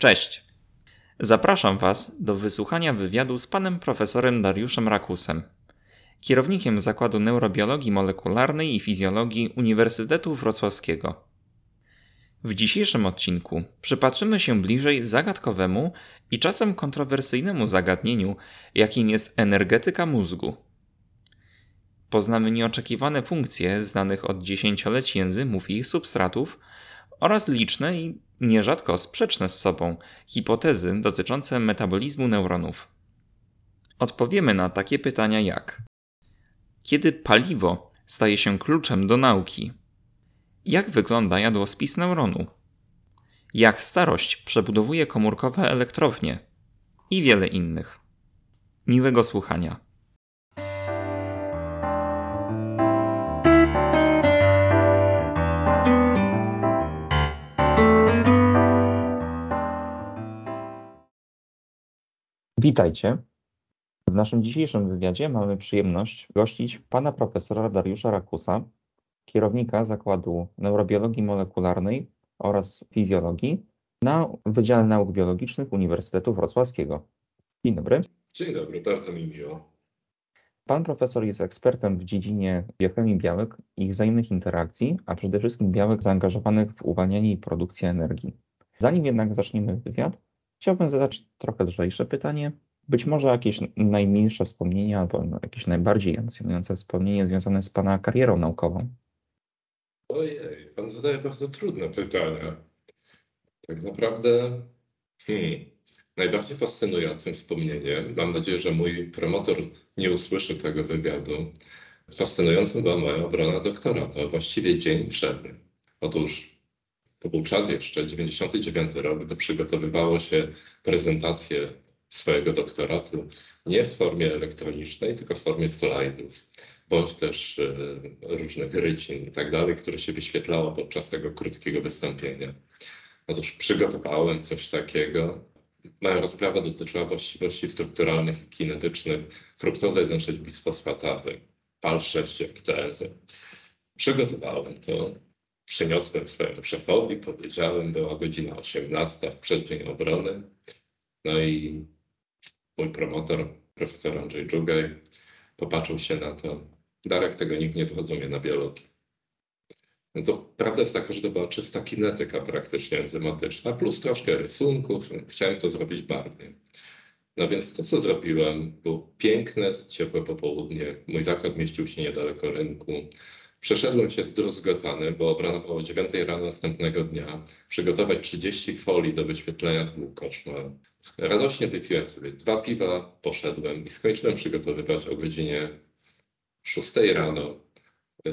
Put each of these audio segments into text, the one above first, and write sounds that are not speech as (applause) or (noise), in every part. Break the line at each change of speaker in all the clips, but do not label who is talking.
Cześć. Zapraszam Was do wysłuchania wywiadu z panem profesorem Dariuszem Rakusem, kierownikiem Zakładu Neurobiologii Molekularnej i Fizjologii Uniwersytetu Wrocławskiego. W dzisiejszym odcinku przypatrzymy się bliżej zagadkowemu i czasem kontrowersyjnemu zagadnieniu, jakim jest energetyka mózgu. Poznamy nieoczekiwane funkcje znanych od dziesięcioleci enzymów i ich substratów oraz liczne i nierzadko sprzeczne z sobą hipotezy dotyczące metabolizmu neuronów. Odpowiemy na takie pytania jak: kiedy paliwo staje się kluczem do nauki? Jak wygląda jadłospis neuronu? Jak starość przebudowuje komórkowe elektrownie? I wiele innych. Miłego słuchania. Witajcie. W naszym dzisiejszym wywiadzie mamy przyjemność gościć pana profesora Dariusza Rakusa, kierownika Zakładu Neurobiologii Molekularnej oraz Fizjologii na Wydziale Nauk Biologicznych Uniwersytetu Wrocławskiego. Dzień dobry.
Dzień dobry, bardzo mi miło.
Pan profesor jest ekspertem w dziedzinie biochemii białek i ich wzajemnych interakcji, a przede wszystkim białek zaangażowanych w uwalnianie i produkcję energii. Zanim jednak zaczniemy wywiad, chciałbym zadać trochę lżejsze pytanie. Być może jakieś najmilsze wspomnienia albo jakieś najbardziej emocjonujące wspomnienie związane z Pana karierą naukową.
Ojej, Pan zadaje bardzo trudne pytania. Tak naprawdę hmm, najbardziej fascynującym wspomnieniem, mam nadzieję, że mój promotor nie usłyszy tego wywiadu, fascynującym była moja obrona doktorata, właściwie dzień przed. Otóż to był czas jeszcze, 99 rok, gdy przygotowywało się prezentację swojego doktoratu nie w formie elektronicznej, tylko w formie slajdów, bądź też e, różnych rycin i tak dalej, które się wyświetlało podczas tego krótkiego wystąpienia. Otóż przygotowałem coś takiego. Moja rozprawa dotyczyła właściwości strukturalnych i kinetycznych fruktozy 1,6 bisfosfatazy, PAL6 jak to enzym. Przygotowałem to, przyniosłem swojemu szefowi, powiedziałem, była godzina 18 w przeddzień obrony. No i mój promotor, profesor Andrzej Dżugaj, popatrzył się na to. Darek, tego nikt nie zrozumie na biologii. No to prawda jest taka, że to była czysta kinetyka praktycznie enzymatyczna, plus troszkę rysunków. Chciałem to zrobić barwnie. No więc to, co zrobiłem, było piękne, ciepłe popołudnie. Mój zakład mieścił się niedaleko rynku. Przeszedłem się zdruzgotany, bo obrano o 9 rano następnego dnia. Przygotować 30 folii do wyświetlenia był koszmar. Radośnie wypiłem sobie dwa piwa, poszedłem i skończyłem przygotowywać o godzinie 6 rano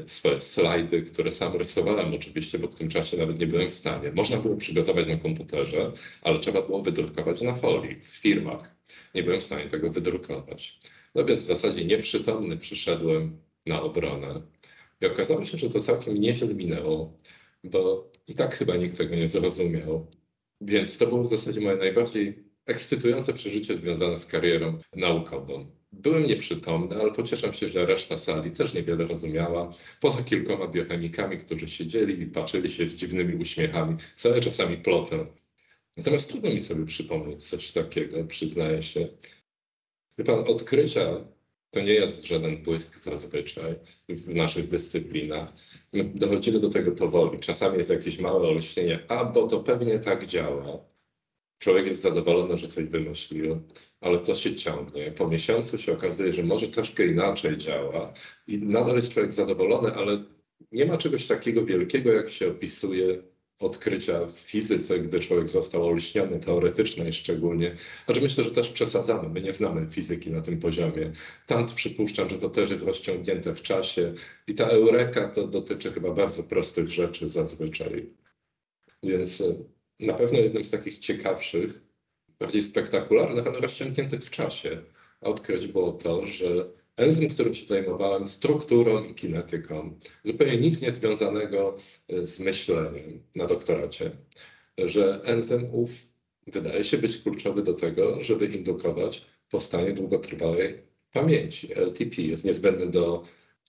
swoje slajdy, które sam rysowałem oczywiście, bo w tym czasie nawet nie byłem w stanie. Można było przygotować na komputerze, ale trzeba było wydrukować na folii w firmach. Nie byłem w stanie tego wydrukować. No więc w zasadzie nieprzytomny przyszedłem na obronę. I okazało się, że to całkiem nieźle minęło, bo i tak chyba nikt tego nie zrozumiał. Więc to było w zasadzie moje najbardziej ekscytujące przeżycie związane z karierą naukową. Byłem nieprzytomny, ale pocieszam się, że reszta sali też niewiele rozumiała, poza kilkoma biochemikami, którzy siedzieli i patrzyli się z dziwnymi uśmiechami, cały czasami plotem. Natomiast trudno mi sobie przypomnieć coś takiego, przyznaję się. Wie pan, odkrycia to nie jest żaden błysk zazwyczaj w naszych dyscyplinach. My dochodzimy do tego powoli. Czasami jest jakieś małe olśnienie, a bo to pewnie tak działa. Człowiek jest zadowolony, że coś wymyślił, ale to się ciągnie. Po miesiącu się okazuje, że może troszkę inaczej działa i nadal jest człowiek zadowolony, ale nie ma czegoś takiego wielkiego, jak się opisuje odkrycia w fizyce, gdy człowiek został olśniony teoretycznej szczególnie. Znaczy myślę, że też przesadzamy. My nie znamy fizyki na tym poziomie. Tam przypuszczam, że to też jest rozciągnięte w czasie i ta eureka to dotyczy chyba bardzo prostych rzeczy zazwyczaj. Więc e, na pewno jednym z takich ciekawszych, bardziej spektakularnych, ale rozciągniętych w czasie odkryć było to, że enzym, którym się zajmowałem, strukturą i kinetyką, zupełnie nic nie związanego e, z myśleniem na doktoracie, że enzym ów wydaje się być kluczowy do tego, żeby indukować powstanie długotrwałej pamięci. LTP jest niezbędny do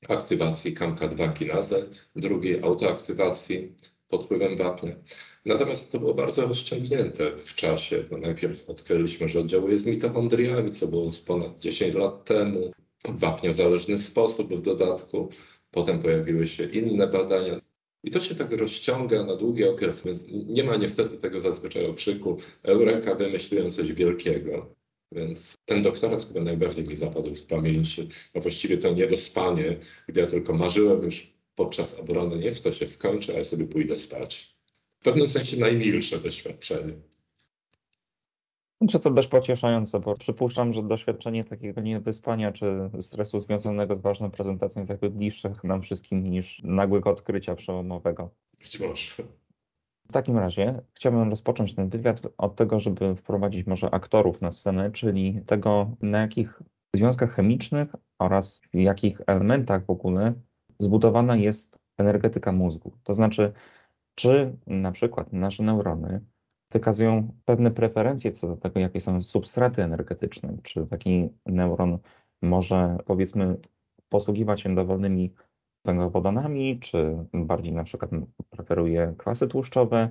aktywacji CAMK2 kinazy, drugiej autoaktywacji pod wpływem wapnia. Natomiast to było bardzo rozciągnięte w czasie. Bo najpierw odkryliśmy, że oddziałuje z mitochondriami, co było ponad 10 lat temu, wapniozależny sposób w dodatku. Potem pojawiły się inne badania. I to się tak rozciąga na długi okres. Nie ma niestety tego zazwyczaj okrzyku Eureka, wymyśliłem coś wielkiego. Więc ten doktorat chyba najbardziej mi zapadł z pamięci. A właściwie to niedospanie, gdy ja tylko marzyłem już podczas obrony, niech to się skończy, a ja sobie pójdę spać. W pewnym sensie najmilsze doświadczenie.
Czy to dość pocieszające, bo przypuszczam, że doświadczenie takiego niewyspania czy stresu związanego z ważną prezentacją jest jakby bliższe nam wszystkim niż nagłego odkrycia przełomowego.
Być może.
W takim razie chciałbym rozpocząć ten wywiad od tego, żeby wprowadzić może aktorów na scenę, czyli tego, na jakich związkach chemicznych oraz w jakich elementach w ogóle zbudowana jest energetyka mózgu. To znaczy, czy na przykład nasze neurony wykazują pewne preferencje co do tego, jakie są substraty energetyczne, czy taki neuron może powiedzmy posługiwać się dowolnymi węglowodanami, czy bardziej na przykład preferuje kwasy tłuszczowe,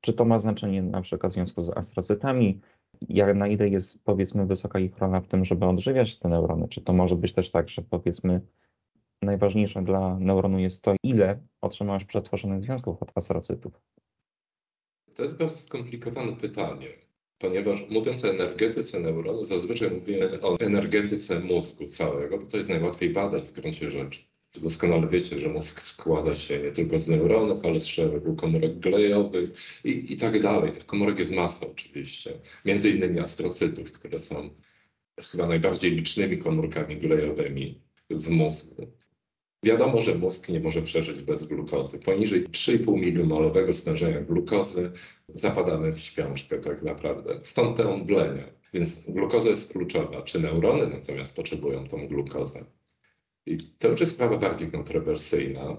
czy to ma znaczenie na przykład w związku z astrocytami, jak na ile jest powiedzmy wysoka ich rola w tym, żeby odżywiać te neurony, czy to może być też tak, że powiedzmy najważniejsze dla neuronu jest to, ile otrzymałeś przetworzonych związków od astrocytów.
To jest bardzo skomplikowane pytanie, ponieważ mówiąc o energetyce neuronu, zazwyczaj mówimy o energetyce mózgu całego, bo to jest najłatwiej badać w gruncie rzeczy. Doskonale wiecie, że mózg składa się nie tylko z neuronów, ale z szeregu komórek glejowych i, i tak dalej. Tych komórek jest masa oczywiście. Między innymi astrocytów, które są chyba najbardziej licznymi komórkami glejowymi w mózgu. Wiadomo, że mózg nie może przeżyć bez glukozy. Poniżej 3,5 milimolowego stężenia glukozy zapadamy w śpiączkę tak naprawdę. Stąd te omdlenia. Więc glukoza jest kluczowa. Czy neurony natomiast potrzebują tą glukozę? I to już jest sprawa bardziej kontrowersyjna.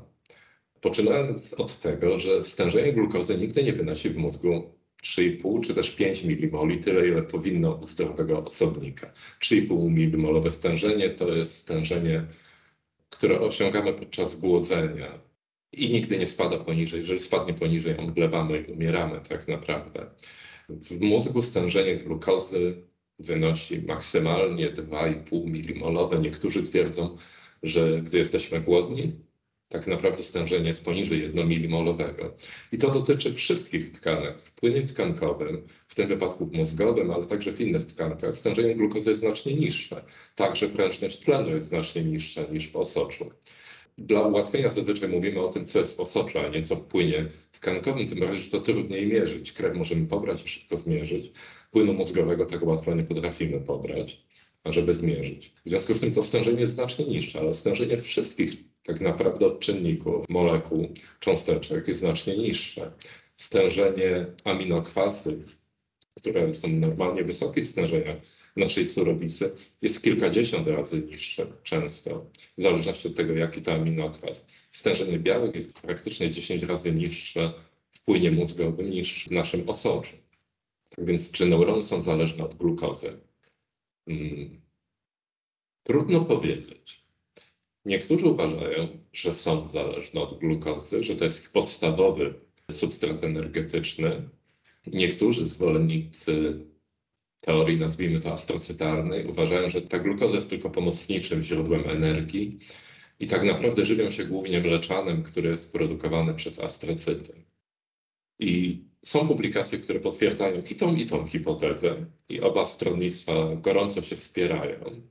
Poczynając od tego, że stężenie glukozy nigdy nie wynosi w mózgu 3,5 czy też 5 milimoli, tyle ile powinno u zdrowego osobnika. 3,5 milimolowe stężenie to jest stężenie które osiągamy podczas głodzenia i nigdy nie spada poniżej. Jeżeli spadnie poniżej, omdlewamy i umieramy tak naprawdę. W mózgu stężenie glukozy wynosi maksymalnie 2,5 milimolowe. Niektórzy twierdzą, że gdy jesteśmy głodni, tak naprawdę stężenie jest poniżej 1 milimolowego. I to dotyczy wszystkich tkanek. W płynie tkankowym, w tym wypadku w mózgowym, ale także w innych tkankach, stężenie glukozy jest znacznie niższe. Także prężność tlenu jest znacznie niższa niż w osoczu. Dla ułatwienia zazwyczaj mówimy o tym, co jest w osoczu, a nie co w płynie tkankowym, tym bardziej, że to trudniej mierzyć. Krew możemy pobrać i szybko zmierzyć. Płynu mózgowego tak łatwo nie potrafimy pobrać, ażeby zmierzyć. W związku z tym to stężenie jest znacznie niższe, ale stężenie wszystkich tak naprawdę od czynników, molekuł, cząsteczek jest znacznie niższe. Stężenie aminokwasów, które są normalnie w stężeniach naszej surowicy, jest kilkadziesiąt razy niższe często, w zależności od tego, jaki to aminokwas. Stężenie białek jest praktycznie 10 razy niższe w płynie mózgowym niż w naszym osoczu. Tak więc, czy neurony są zależne od glukozy? Hmm. Trudno powiedzieć. Niektórzy uważają, że są zależne od glukozy, że to jest ich podstawowy substrat energetyczny. Niektórzy zwolennicy teorii, nazwijmy to astrocytarnej, uważają, że ta glukoza jest tylko pomocniczym źródłem energii i tak naprawdę żywią się głównie mleczanem, który jest produkowany przez astrocyty. I są publikacje, które potwierdzają i tą, i tą hipotezę, i oba stronnictwa gorąco się wspierają.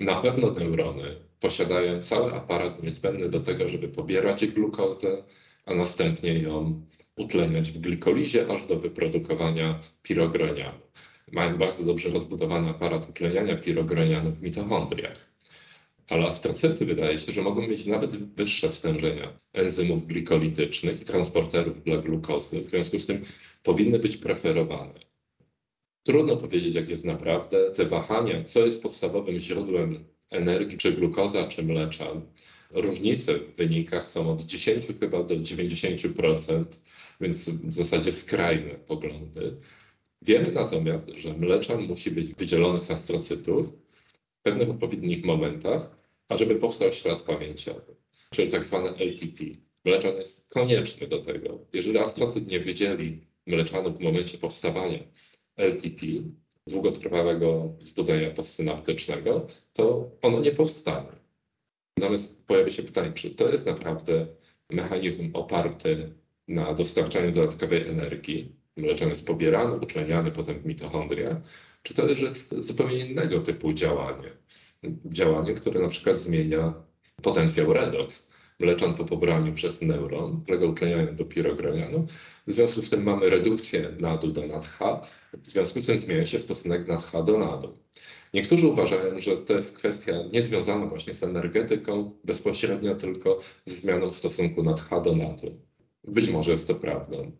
Na pewno neurony posiadają cały aparat niezbędny do tego, żeby pobierać glukozę, a następnie ją utleniać w glikolizie aż do wyprodukowania pirogranianu. Mają bardzo dobrze rozbudowany aparat utleniania pirogranianu w mitochondriach. Ale astrocyty wydaje się, że mogą mieć nawet wyższe stężenia enzymów glikolitycznych i transporterów dla glukozy, w związku z tym powinny być preferowane. Trudno powiedzieć, jak jest naprawdę. Te wahania, co jest podstawowym źródłem energii, czy glukoza, czy mleczan. Różnice w wynikach są od 10 chyba do 90%, więc w zasadzie skrajne poglądy. Wiemy natomiast, że mleczan musi być wydzielony z astrocytów w pewnych odpowiednich momentach, ażeby powstał ślad pamięciowy, czyli tak zwane LTP. Mleczan jest konieczny do tego. Jeżeli astrocyt nie wydzieli mleczanu w momencie powstawania LTP, długotrwałego wzbudzenia postsynaptycznego, to ono nie powstanie. Natomiast pojawia się pytanie, czy to jest naprawdę mechanizm oparty na dostarczaniu dodatkowej energii, mleczan jest pobierany, utleniany potem w mitochondriach, czy to jest zupełnie innego typu działanie. Działanie, które na przykład zmienia potencjał redox. Mleczan po pobraniu przez neuron ulega utlenianiu do pirogranianu. W związku z tym mamy redukcję nadu do nadH, w związku z tym zmienia się stosunek nadH do nadu. Niektórzy uważają, że to jest kwestia niezwiązana właśnie z energetyką, bezpośrednio tylko ze zmianą stosunku nadH do nadu. Być może jest to prawdą.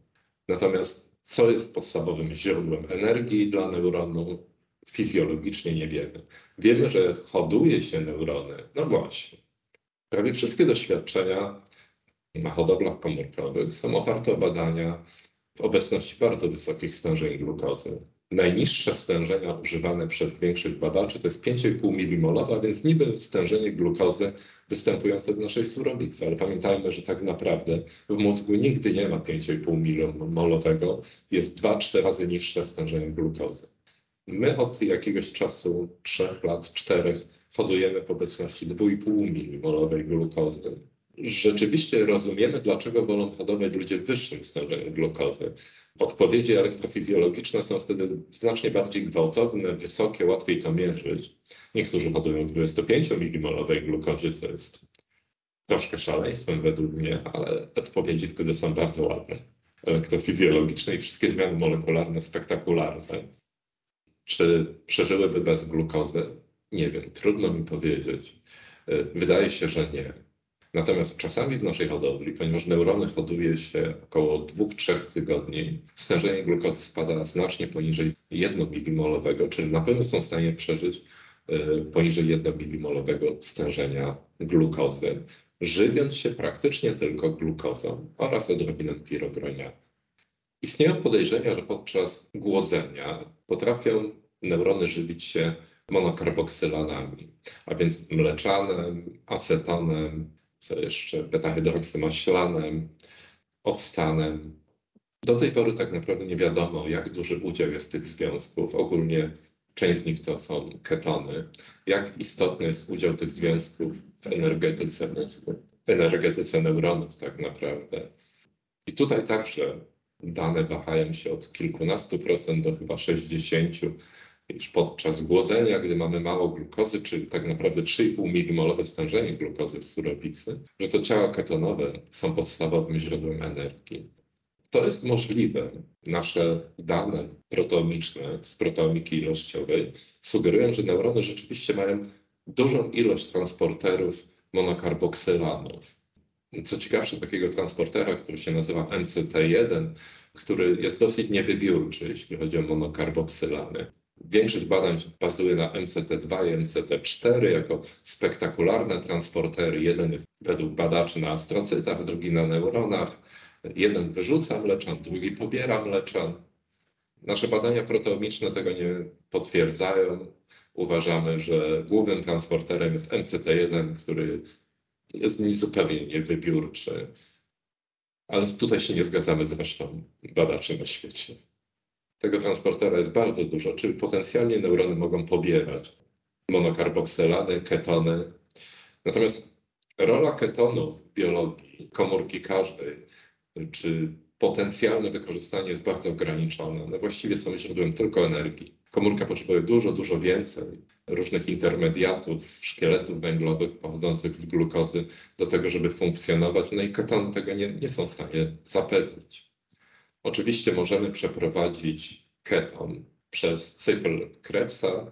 Natomiast co jest podstawowym źródłem energii dla neuronu, fizjologicznie nie wiemy. Wiemy, że hoduje się neurony. No właśnie. Prawie wszystkie doświadczenia na hodowlach komórkowych są oparte o badania w obecności bardzo wysokich stężeń glukozy. Najniższe stężenia używane przez większość badaczy to jest 5,5 mmol, a więc niby stężenie glukozy występujące w naszej surowicy, ale pamiętajmy, że tak naprawdę w mózgu nigdy nie ma 5,5 mmolowego, jest 2-3 razy niższe stężenie glukozy. My od jakiegoś czasu, 3 lat, 4, hodujemy w obecności 2,5 mmolowej glukozy rzeczywiście rozumiemy, dlaczego wolą hodować ludzie w wyższym stężeniu glukozy. Odpowiedzi elektrofizjologiczne są wtedy znacznie bardziej gwałtowne, wysokie, łatwiej to mierzyć. Niektórzy hodują w 25 mmolowej glukozie, co jest troszkę szaleństwem według mnie, ale odpowiedzi wtedy są bardzo ładne. Elektrofizjologiczne i wszystkie zmiany molekularne spektakularne. Czy przeżyłyby bez glukozy? Nie wiem, trudno mi powiedzieć. Wydaje się, że nie. Natomiast czasami w naszej hodowli, ponieważ neurony hoduje się około 2-3 tygodni, stężenie glukozy spada znacznie poniżej 1 milimolowego, czyli na pewno są w stanie przeżyć y, poniżej 1 milimolowego stężenia glukozy, żywiąc się praktycznie tylko glukozą oraz odrobiną pirogronianu. Istnieją podejrzenia, że podczas głodzenia potrafią neurony żywić się monokarboksylanami, a więc mleczanem, acetonem, co jeszcze, beta-hydroksymaślanem, owstanem. Do tej pory tak naprawdę nie wiadomo, jak duży udział jest tych związków. Ogólnie część z nich to są ketony. Jak istotny jest udział tych związków w energetyce mózgu, energetyce neuronów tak naprawdę. I tutaj także dane wahają się od kilkunastu procent do chyba 60 już podczas głodzenia, gdy mamy mało glukozy, czyli tak naprawdę 3,5 milimolowe stężenie glukozy w surowicy, że to ciała ketonowe są podstawowym źródłem energii. To jest możliwe. Nasze dane proteomiczne z proteomiki ilościowej sugerują, że neurony rzeczywiście mają dużą ilość transporterów monokarboksylanów. Co ciekawsze, takiego transportera, który się nazywa MCT1, który jest dosyć niewybiórczy, jeśli chodzi o monokarboksylany. Większość badań bazuje na MCT2 i MCT4 jako spektakularne transportery. Jeden jest według badaczy na astrocytach, drugi na neuronach. Jeden wyrzuca mleczan, drugi pobiera mleczan. Nasze badania proteomiczne tego nie potwierdzają. Uważamy, że głównym transporterem jest MCT1, który jest zupełnie niewybiórczy. Ale tutaj się nie zgadzamy z badaczy na świecie. Tego transportera jest bardzo dużo, czyli potencjalnie neurony mogą pobierać monokarboksylany, ketony. Natomiast rola ketonów w biologii komórki każdej, czy potencjalne wykorzystanie jest bardzo ograniczone. One właściwie są źródłem tylko energii. Komórka potrzebuje dużo, dużo więcej różnych intermediatów, szkieletów węglowych pochodzących z glukozy do tego, żeby funkcjonować. No i ketony tego nie, nie są w stanie zapewnić. Oczywiście możemy przeprowadzić keton przez cykl Krebsa,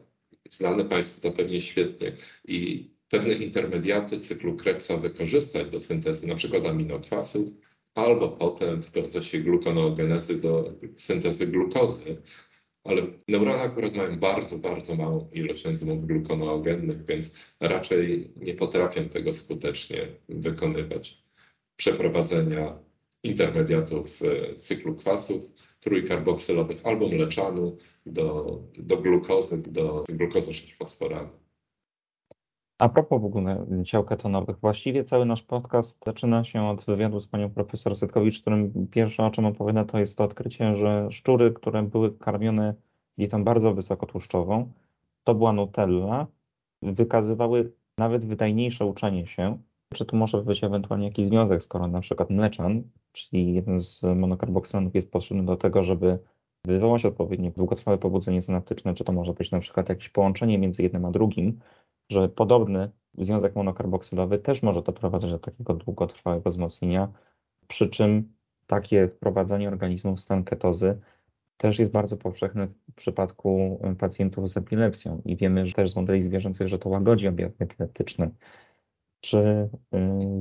znany Państwu zapewne świetnie, i pewne intermediaty cyklu Krebsa wykorzystać do syntezy np. aminokwasów, albo potem w procesie glukoneogenezy do syntezy glukozy. Ale neurony akurat mają bardzo, bardzo małą ilość enzymów glukoneogennych, więc raczej nie potrafią tego skutecznie wykonywać. Przeprowadzenia intermediatów e, cyklu kwasów trójkarboksylowych albo mleczanu do, do glukozy, do glukozy 6-fosforanu.
A propos w ogóle ciał ketonowych, właściwie cały nasz podcast zaczyna się od wywiadu z panią profesor Setkowicz, którym pierwsze o czym opowiada to jest to odkrycie, że szczury, które były karmione dietą bardzo wysokotłuszczową, to była Nutella, wykazywały nawet wydajniejsze uczenie się. Czy tu może być ewentualnie jakiś związek, skoro na przykład mleczan, czyli jeden z monokarboksylanów jest potrzebny do tego, żeby wywołać odpowiednie długotrwałe pobudzenie synaptyczne, czy to może być na przykład jakieś połączenie między jednym a drugim, że podobny związek monokarboksylowy też może doprowadzać do takiego długotrwałego wzmocnienia, przy czym takie wprowadzanie organizmu w stan ketozy też jest bardzo powszechne w przypadku pacjentów z epilepsją i wiemy że też z modeli zwierzęcych, że to łagodzi objawy epileptyczne. Czy y,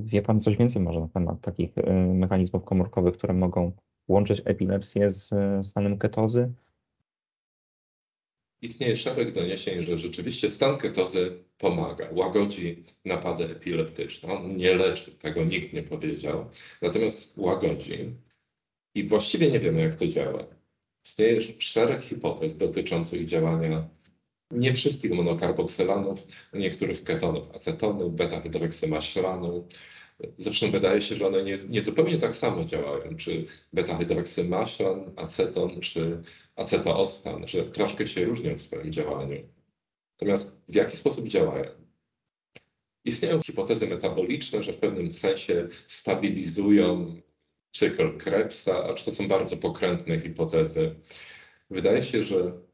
wie Pan coś więcej może na temat takich y, mechanizmów komórkowych, które mogą łączyć epilepsję z stanem ketozy?
Istnieje szereg doniesień, że rzeczywiście stan ketozy pomaga, łagodzi napady epileptyczne. On nie leczy, tego nikt nie powiedział, natomiast łagodzi. I właściwie nie wiemy, jak to działa. Istnieje szereg hipotez dotyczących działania nie wszystkich monokarboksylanów, niektórych ketonów, acetonu, beta-hydroksymaślanu. Zresztą wydaje się, że one nie, nie zupełnie tak samo działają, czy beta-hydroksymaślan, aceton, czy acetoostan, że troszkę się różnią w swoim działaniu. Natomiast w jaki sposób działają? Istnieją hipotezy metaboliczne, że w pewnym sensie stabilizują cykl Krebsa, acz to są bardzo pokrętne hipotezy. Wydaje się, że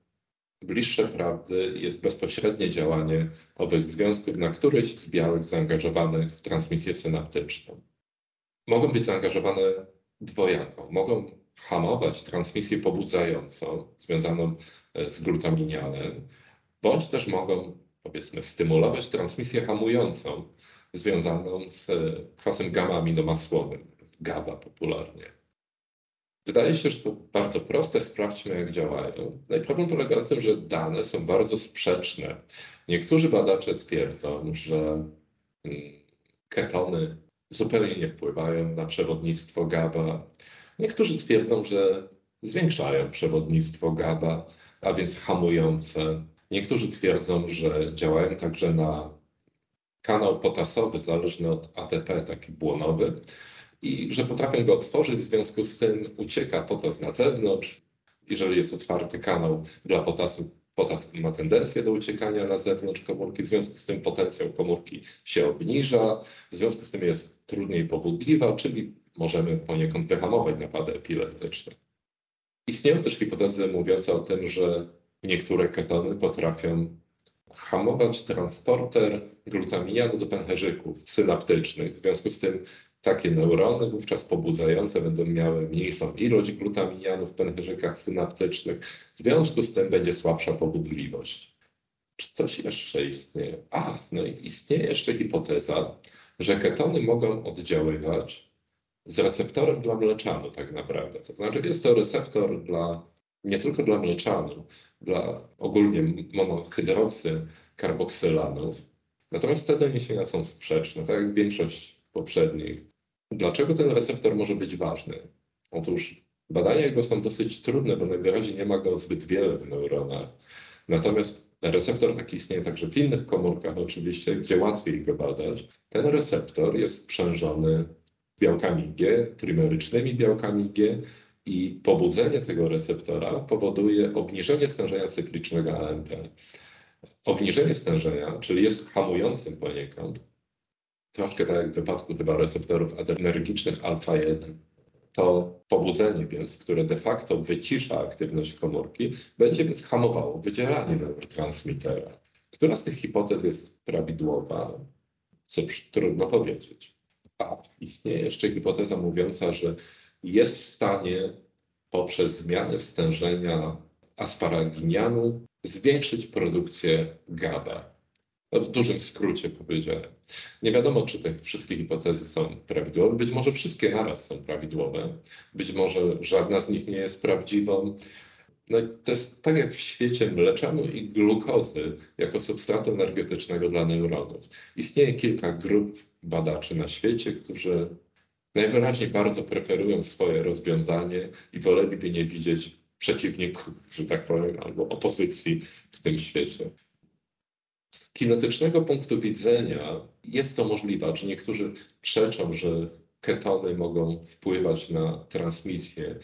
bliższe prawdy jest bezpośrednie działanie owych związków na któryś z białek zaangażowanych w transmisję synaptyczną. Mogą być zaangażowane dwojako. Mogą hamować transmisję pobudzającą związaną e, z glutaminianem, bądź też mogą, powiedzmy, stymulować transmisję hamującą związaną z kwasem gamma-aminomasłowym, GABA popularnie. Wydaje się, że to bardzo proste. Sprawdźmy, jak działają. No i problem polega na tym, że dane są bardzo sprzeczne. Niektórzy badacze twierdzą, że mm, ketony zupełnie nie wpływają na przewodnictwo GABA. Niektórzy twierdzą, że zwiększają przewodnictwo GABA, a więc hamujące. Niektórzy twierdzą, że działają także na kanał potasowy zależny od ATP, taki błonowy i że potrafię go otworzyć, w związku z tym ucieka potas na zewnątrz. Jeżeli jest otwarty kanał dla potasu, potas ma tendencję do uciekania na zewnątrz komórki, w związku z tym potencjał komórki się obniża, w związku z tym jest trudniej pobudliwa, czyli możemy poniekąd wyhamować napady epileptyczne. Istnieją też hipotezy mówiące o tym, że niektóre ketony potrafią hamować transporter glutaminianu do pęcherzyków synaptycznych. W związku z tym takie neurony wówczas pobudzające będą miały mniejszą ilość glutaminianu w pęcherzykach synaptycznych. W związku z tym będzie słabsza pobudliwość. Czy coś jeszcze istnieje? A, no i istnieje jeszcze hipoteza, że ketony mogą oddziaływać z receptorem dla mleczanu tak naprawdę. To znaczy jest to receptor dla, nie tylko dla mleczanu, dla ogólnie monohydroksy karboksylanów. Natomiast te doniesienia są sprzeczne, tak jak większość poprzednich. Dlaczego ten receptor może być ważny? Otóż badania jego są dosyć trudne, bo najwyraźniej nie ma go zbyt wiele w neuronach. Natomiast receptor taki istnieje także w innych komórkach oczywiście, gdzie łatwiej go badać. Ten receptor jest sprzężony białkami G, trimerycznymi białkami G i pobudzenie tego receptora powoduje obniżenie stężenia cyklicznego AMP. Obniżenie stężenia, czyli jest hamującym poniekąd, troszkę tak jak w wypadku chyba receptorów adrenergicznych alfa-1. To pobudzenie więc, które de facto wycisza aktywność komórki, będzie więc hamowało wydzielanie neurotransmitera. Która z tych hipotez jest prawidłowa? Cóż, trudno powiedzieć. A istnieje jeszcze hipoteza mówiąca, że jest w stanie poprzez zmiany stężenia asparaginianu zwiększyć produkcję GABA. No, w dużym skrócie powiedziałem. Nie wiadomo, czy te wszystkie hipotezy są prawidłowe. Być może wszystkie naraz są prawidłowe. Być może żadna z nich nie jest prawdziwą. No to jest tak jak w świecie mleczanu i glukozy jako substratu energetycznego dla neuronów. Istnieje kilka grup badaczy na świecie, którzy najwyraźniej bardzo preferują swoje rozwiązanie i woleliby nie widzieć przeciwników, że tak powiem, albo opozycji w tym świecie. Z kinetycznego punktu widzenia jest to możliwe, że niektórzy przeczą, że ketony mogą wpływać na transmisję.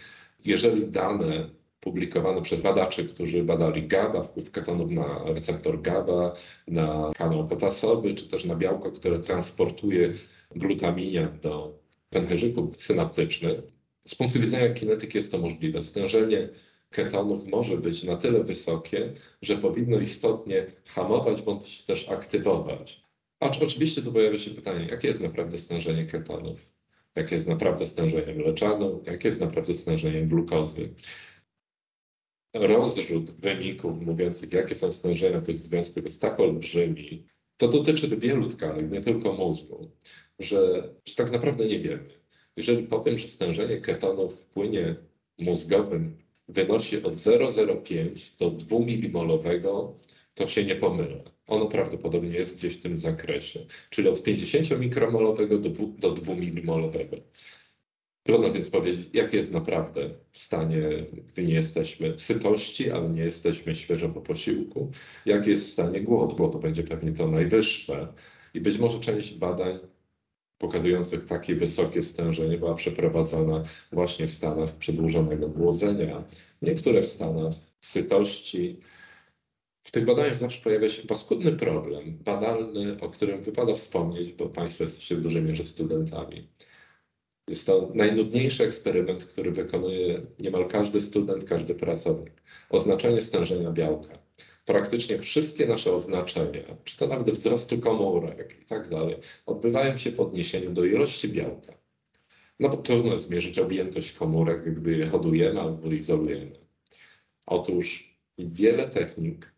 Jeżeli dane publikowane przez badaczy, którzy badali GABA, wpływ ketonów na receptor GABA, na kanał potasowy, czy też na białko, które transportuje glutaminian do pęcherzyków synaptycznych. Z punktu widzenia kinetyki jest to możliwe. Stężenie ketonów może być na tyle wysokie, że powinno istotnie hamować bądź też aktywować. Acz oczywiście tu pojawia się pytanie, jakie jest naprawdę stężenie ketonów? Jakie jest naprawdę stężenie mleczanu? Jakie jest naprawdę stężenie glukozy? rozrzut wyników mówiących, jakie są stężenia tych związków, jest tak olbrzymi, to dotyczy wielu tkanek, nie tylko mózgu, że, że tak naprawdę nie wiemy. Jeżeli powiem, że stężenie ketonów w płynie mózgowym wynosi od 0,05 do 2 milimolowego, to się nie pomylę. Ono prawdopodobnie jest gdzieś w tym zakresie, czyli od 50 mikromolowego do 2, do 2 milimolowego. Trudno więc powiedzieć, jakie jest naprawdę w stanie, gdy nie jesteśmy sytości, ale nie jesteśmy świeżo po posiłku, jakie jest w stanie głodu. Głodu będzie pewnie to najwyższe i być może część badań pokazujących takie wysokie stężenie była przeprowadzona właśnie w stanach przedłużonego głodzenia, niektóre w stanach sytości. W tych badaniach zawsze pojawia się paskudny problem badalny, o którym wypada wspomnieć, bo Państwo jesteście w dużej mierze studentami. Jest to najnudniejszy eksperyment, który wykonuje niemal każdy student, każdy pracownik. Oznaczenie stężenia białka. Praktycznie wszystkie nasze oznaczenia, czy to nawet wzrostu komórek i tak dalej, odbywają się w odniesieniu do ilości białka. No bo trudno zmierzyć objętość komórek, gdy je hodujemy albo izolujemy. Otóż wiele technik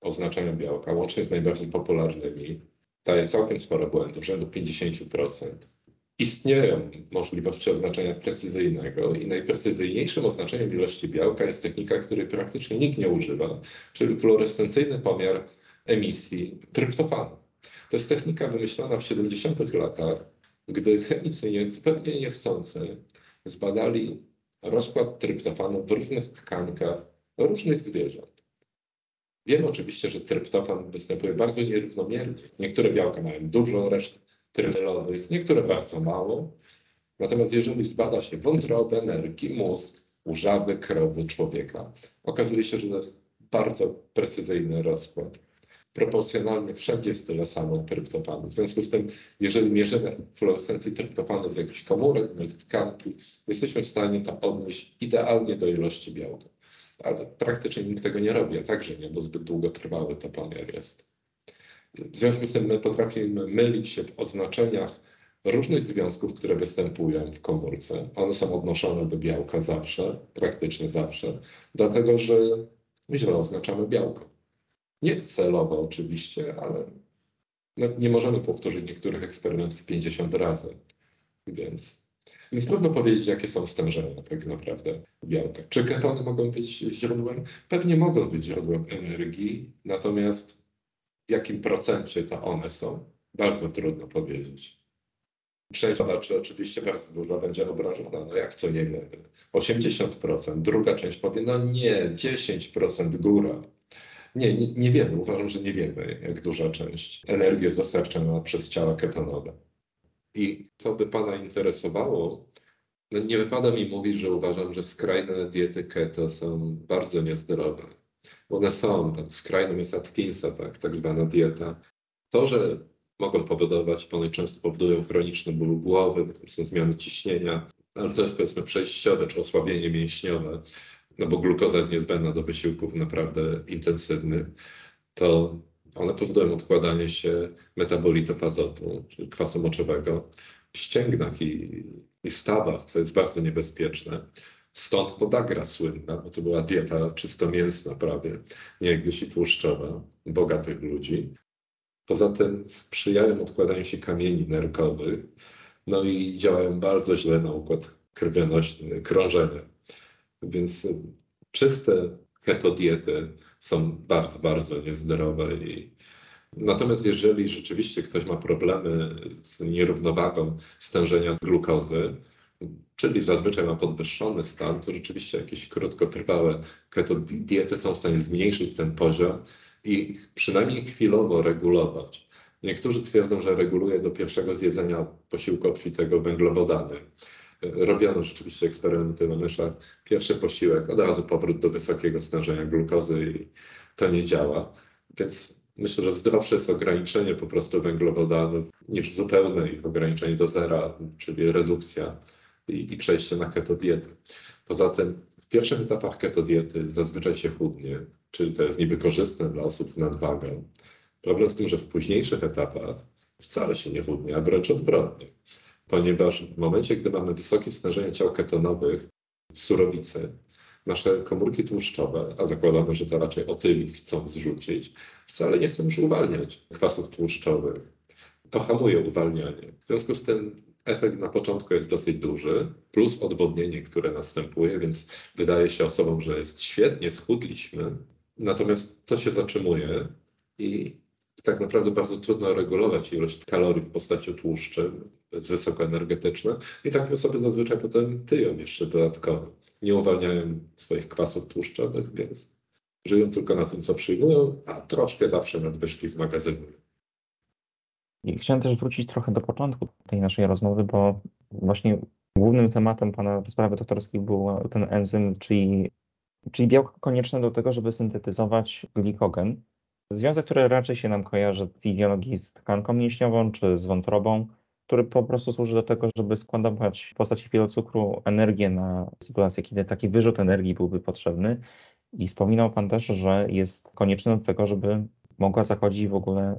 oznaczania białka, łącznie z najbardziej popularnymi, daje całkiem sporo błędów, rzędu 50% istnieją możliwości oznaczenia precyzyjnego i najprecyzyjniejszym oznaczeniem ilości białka jest technika, której praktycznie nikt nie używa, czyli fluorescencyjny pomiar emisji tryptofanu. To jest technika wymyślona w 70 latach, gdy chemicy nie, zupełnie niechcący zbadali rozkład tryptofanu w różnych tkankach różnych zwierząt. Wiemy oczywiście, że tryptofan występuje bardzo nierównomiernie. Niektóre białka mają dużo, resztę trymelowych, niektóre bardzo mało. Natomiast jeżeli zbada się wątrobę, nerki, mózg u żaby, krowy, człowieka, okazuje się, że to jest bardzo precyzyjny rozkład. Proporcjonalnie wszędzie jest tyle samo tryptofanu. W związku z tym, jeżeli mierzymy fluorescencję tryptofanu z jakichś komórek, tkanki, jesteśmy w stanie to odnieść idealnie do ilości białka. Ale praktycznie nikt tego nie robi, a także nie, bo zbyt długotrwały to pomiar jest. W związku z tym my potrafimy mylić się w oznaczeniach różnych związków, które występują w komórce. One są odnoszone do białka zawsze, praktycznie zawsze, dlatego że źle oznaczamy białko. Nie celowo oczywiście, ale no nie możemy powtórzyć niektórych eksperymentów 50 razy. Więc, więc trudno powiedzieć, jakie są stężenia tak naprawdę białka. Czy ketony mogą być źródłem? Pewnie mogą być źródłem energii, natomiast w jakim procencie to one są, bardzo trudno powiedzieć. Część badaczy oczywiście bardzo dużo będzie obrażona. No jak to nie wiemy? 80%. Druga część powie, no nie, 10% góra. Nie, nie, nie wiemy. Uważam, że nie wiemy, jak duża część energii jest dostarczana przez ciała ketonowe. I co by Pana interesowało, no nie wypada mi mówić, że uważam, że skrajne diety keto są bardzo niezdrowe one są, tam skrajną jest Atkinsa, tak, tak zwana dieta. To, że mogą powodować, one często powodują chroniczny ból głowy, bo są zmiany ciśnienia, ale to jest powiedzmy przejściowe czy osłabienie mięśniowe, no bo glukoza jest niezbędna do wysiłków naprawdę intensywnych, to one powodują odkładanie się metabolitów azotu, czyli kwasu moczowego w ścięgnach i, i stawach, co jest bardzo niebezpieczne. Stąd podagra słynna, bo to była dieta czysto mięsna prawie, niegdyś i tłuszczowa, bogatych ludzi. Poza tym sprzyjają odkładaniu się kamieni nerkowych, no i działają bardzo źle na układ krwionośny, krążenie. Więc czyste keto diety są bardzo, bardzo niezdrowe. I... Natomiast jeżeli rzeczywiście ktoś ma problemy z nierównowagą stężenia glukozy, czyli zazwyczaj ma podwyższony stan, to rzeczywiście jakieś krótkotrwałe diety są w stanie zmniejszyć ten poziom i przynajmniej chwilowo regulować. Niektórzy twierdzą, że reguluje do pierwszego zjedzenia posiłku obfitego węglowodany. Robiono rzeczywiście eksperymenty na myszach. Pierwszy posiłek, od razu powrót do wysokiego stężenia glukozy i to nie działa. Więc myślę, że zdrowsze jest ograniczenie po prostu węglowodanów niż zupełne ich ograniczenie do zera, czyli redukcja i, i przejście na keto dietę. Poza tym w pierwszych etapach keto diety zazwyczaj się chudnie, czyli to jest niby korzystne dla osób z nadwagą. Problem w tym, że w późniejszych etapach wcale się nie chudnie, a wręcz odwrotnie. Ponieważ w momencie, gdy mamy wysokie stężenie ciał ketonowych w surowicy, nasze komórki tłuszczowe, a zakładamy, że to raczej otyli chcą zrzucić, wcale nie chcą już uwalniać kwasów tłuszczowych. To hamuje uwalnianie. W związku z tym efekt na początku jest dosyć duży, plus odwodnienie, które następuje, więc wydaje się osobom, że jest świetnie, schudliśmy. Natomiast to się zatrzymuje i tak naprawdę bardzo trudno regulować ilość kalorii w postaci tłuszczy, wysokoenergetyczne i takie osoby zazwyczaj potem tyją jeszcze dodatkowo. Nie uwalniają swoich kwasów tłuszczowych, więc żyją tylko na tym, co przyjmują, a troszkę zawsze nadwyżki zmagazynują.
I chciałem też wrócić trochę do początku tej naszej rozmowy, bo właśnie głównym tematem Pana sprawy doktorskiej był ten enzym, czyli, czyli białko konieczne do tego, żeby syntetyzować glikogen. Związek, który raczej się nam kojarzy w fizjologii z tkanką mięśniową czy z wątrobą, który po prostu służy do tego, żeby składować w postaci fielocukru energię na sytuację, kiedy taki wyrzut energii byłby potrzebny. I wspominał Pan też, że jest konieczny do tego, żeby mogła zachodzić w ogóle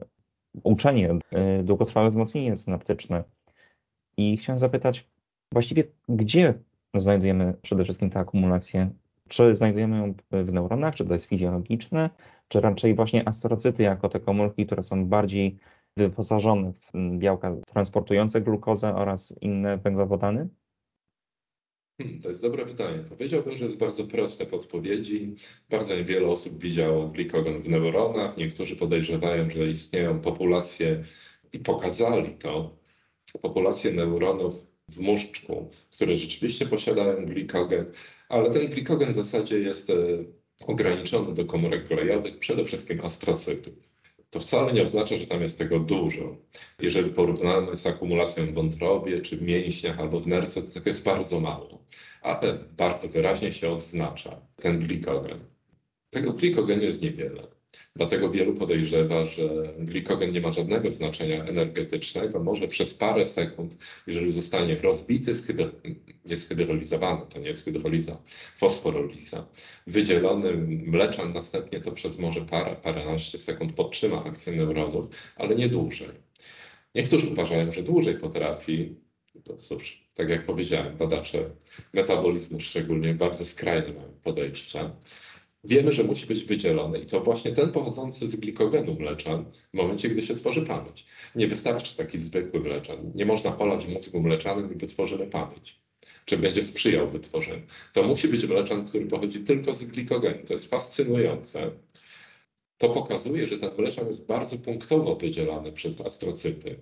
uczenie, y, długotrwałe wzmocnienie synaptyczne. I chciałem zapytać, właściwie gdzie znajdujemy przede wszystkim tę akumulację? Czy znajdujemy ją w neuronach, czy to jest fizjologiczne, czy raczej właśnie astrocyty jako te komórki, które są bardziej wyposażone w białka transportujące glukozę oraz inne węglowodany?
Hmm, to jest dobre pytanie. Powiedziałbym, że jest bardzo proste w odpowiedzi. Bardzo niewiele osób widziało glikogen w neuronach. Niektórzy podejrzewają, że istnieją populacje i pokazali to, populacje neuronów w muszczku, które rzeczywiście posiadają glikogen, ale ten glikogen w zasadzie jest e, ograniczony do komórek glejowych, przede wszystkim astrocytów to wcale nie oznacza, że tam jest tego dużo. Jeżeli porównamy z akumulacją w wątrobie, czy w mięśniach, albo w nerce, to tego jest bardzo mało. Ale bardzo wyraźnie się odznacza ten glikogen. Tego glikogenu jest niewiele. Dlatego wielu podejrzewa, że glikogen nie ma żadnego znaczenia energetycznego. Może przez parę sekund, jeżeli zostanie rozbity, schydro, nie schydrolizowany, to nie jest hydroliza, fosforoliza, wydzielony mleczan, następnie to przez może parę, paręnaście sekund podtrzyma akcję neuronów, ale nie dłużej. Niektórzy uważają, że dłużej potrafi, to cóż, tak jak powiedziałem, badacze metabolizmu szczególnie bardzo skrajne mają podejścia wiemy, że musi być wydzielony i to właśnie ten pochodzący z glikogenu mleczan w momencie, gdy się tworzy pamięć. Nie wystarczy taki zwykły mleczan. Nie można polać mózgu mleczanym i wytworzymy pamięć. Czy będzie sprzyjał wytworzeniu. To musi być mleczan, który pochodzi tylko z glikogenu. To jest fascynujące. To pokazuje, że ten mleczan jest bardzo punktowo wydzielany przez astrocyty.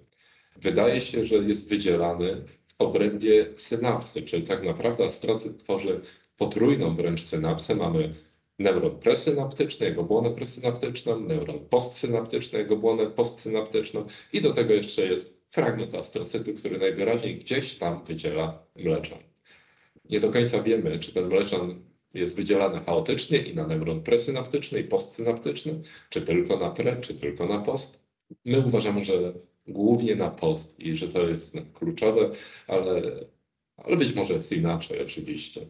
Wydaje się, że jest wydzielany w obrębie synapsy, czyli tak naprawdę astrocyt tworzy potrójną wręcz synapsę. Mamy neuron presynaptyczny, jego błonę presynaptyczną, neuron postsynaptyczny, jego błonę postsynaptyczną i do tego jeszcze jest fragment astrocytu, który najwyraźniej gdzieś tam wydziela mleczan. Nie do końca wiemy, czy ten mleczan jest wydzielany chaotycznie i na neuron presynaptyczny i postsynaptyczny, czy tylko na pre, czy tylko na post. My uważamy, że głównie na post i że to jest kluczowe, ale, ale być może jest inaczej oczywiście.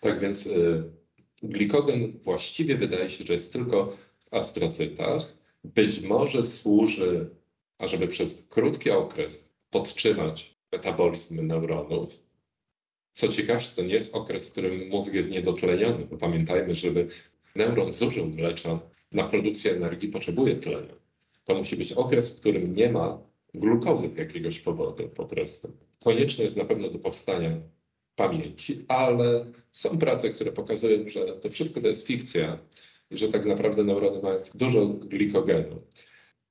Tak więc y, glikogen właściwie wydaje się, że jest tylko w astrocytach. Być może służy, ażeby przez krótki okres podtrzymać metabolizm neuronów. Co ciekawsze, to nie jest okres, w którym mózg jest niedotleniony, bo pamiętajmy, żeby neuron zużył mleczan na produkcję energii, potrzebuje tlenu. To musi być okres, w którym nie ma glukozy z jakiegoś powodu po prostu. Konieczne jest na pewno do powstania pamięci, ale są prace, które pokazują, że to wszystko to jest fikcja i że tak naprawdę neurony mają dużo glikogenu.